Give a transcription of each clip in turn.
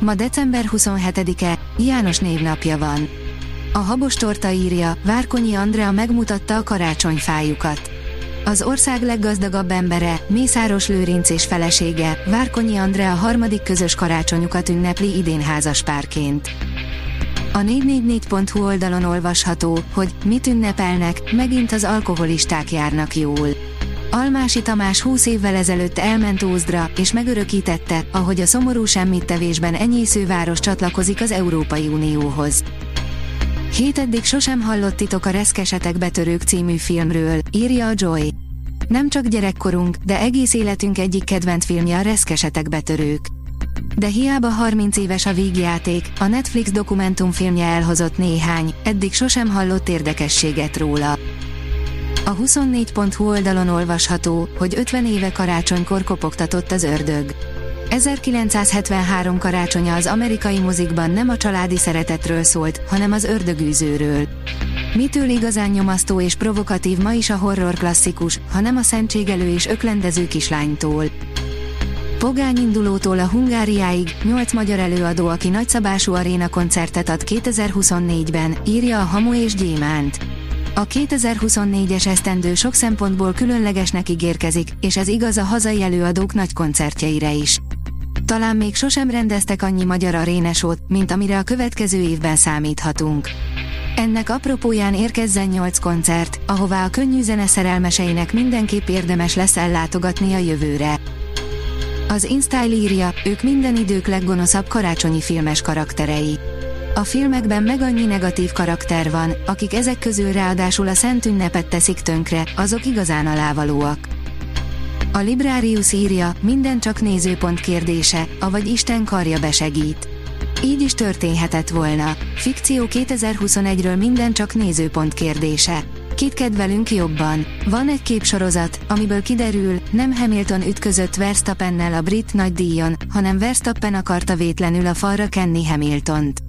Ma december 27-e, János névnapja van. A habos torta írja, Várkonyi Andrea megmutatta a karácsonyfájukat. Az ország leggazdagabb embere, Mészáros Lőrinc és felesége, Várkonyi Andrea harmadik közös karácsonyukat ünnepli idén házaspárként. A 444.hu oldalon olvasható, hogy mit ünnepelnek, megint az alkoholisták járnak jól. Almási Tamás 20 évvel ezelőtt elment Ózdra, és megörökítette, ahogy a szomorú semmittevésben enyészőváros csatlakozik az Európai Unióhoz. Hét eddig sosem hallott titok a Reszkesetek betörők című filmről, írja a Joy. Nem csak gyerekkorunk, de egész életünk egyik kedvenc filmje a Reszkesetek betörők. De hiába 30 éves a vígjáték, a Netflix dokumentumfilmje elhozott néhány, eddig sosem hallott érdekességet róla. A 24.hu oldalon olvasható, hogy 50 éve karácsonykor kopogtatott az ördög. 1973 karácsonya az amerikai mozikban nem a családi szeretetről szólt, hanem az ördögűzőről. Mitől igazán nyomasztó és provokatív ma is a horror klasszikus, ha nem a szentségelő és öklendező kislánytól. Pogány indulótól a Hungáriáig, 8 magyar előadó, aki nagyszabású aréna koncertet ad 2024-ben, írja a Hamu és Gyémánt. A 2024-es esztendő sok szempontból különlegesnek ígérkezik, és ez igaz a hazai előadók nagy koncertjeire is. Talán még sosem rendeztek annyi magyar arénesót, mint amire a következő évben számíthatunk. Ennek apropóján érkezzen 8 koncert, ahová a könnyű zene szerelmeseinek mindenképp érdemes lesz ellátogatni a jövőre. Az InStyle írja, ők minden idők leggonoszabb karácsonyi filmes karakterei. A filmekben meg annyi negatív karakter van, akik ezek közül ráadásul a szent ünnepet teszik tönkre, azok igazán alávalóak. A Librarius írja, minden csak nézőpont kérdése, avagy Isten karja besegít. Így is történhetett volna. Fikció 2021-ről minden csak nézőpont kérdése. Kit kedvelünk jobban? Van egy képsorozat, amiből kiderül, nem Hamilton ütközött Verstappennel a brit nagydíjon, hanem Verstappen akarta vétlenül a falra kenni Hamiltont.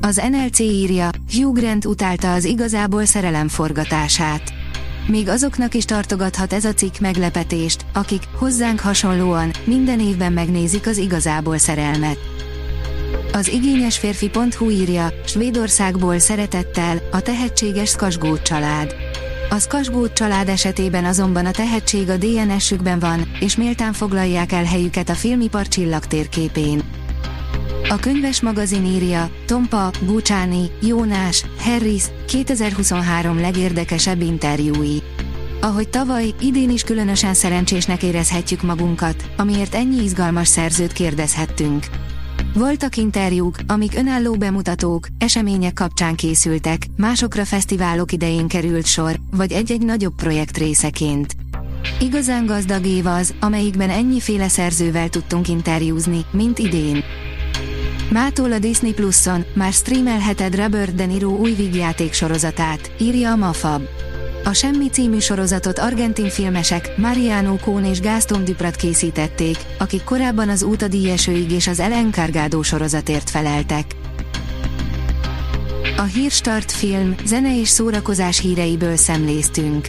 Az NLC írja, Hugh Grant utálta az igazából szerelem forgatását. Még azoknak is tartogathat ez a cikk meglepetést, akik, hozzánk hasonlóan, minden évben megnézik az igazából szerelmet. Az igényes férfi.hu írja, Svédországból szeretettel, a tehetséges Skasgót család. A Skasgót család esetében azonban a tehetség a DNS-ükben van, és méltán foglalják el helyüket a filmipar csillagtérképén. A könyves magazin írja, Tompa, Bucsáni, Jónás, Harris, 2023 legérdekesebb interjúi. Ahogy tavaly, idén is különösen szerencsésnek érezhetjük magunkat, amiért ennyi izgalmas szerzőt kérdezhettünk. Voltak interjúk, amik önálló bemutatók, események kapcsán készültek, másokra fesztiválok idején került sor, vagy egy-egy nagyobb projekt részeként. Igazán gazdag év az, amelyikben ennyiféle szerzővel tudtunk interjúzni, mint idén. Mától a Disney Plus-on már streamelheted Robert De Niro új vígjáték sorozatát, írja a Mafab. A Semmi című sorozatot argentin filmesek Mariano Cohn és Gaston Duprat készítették, akik korábban az Út a díjesőig és az El Encargado sorozatért feleltek. A Hírstart film, zene és szórakozás híreiből szemléztünk.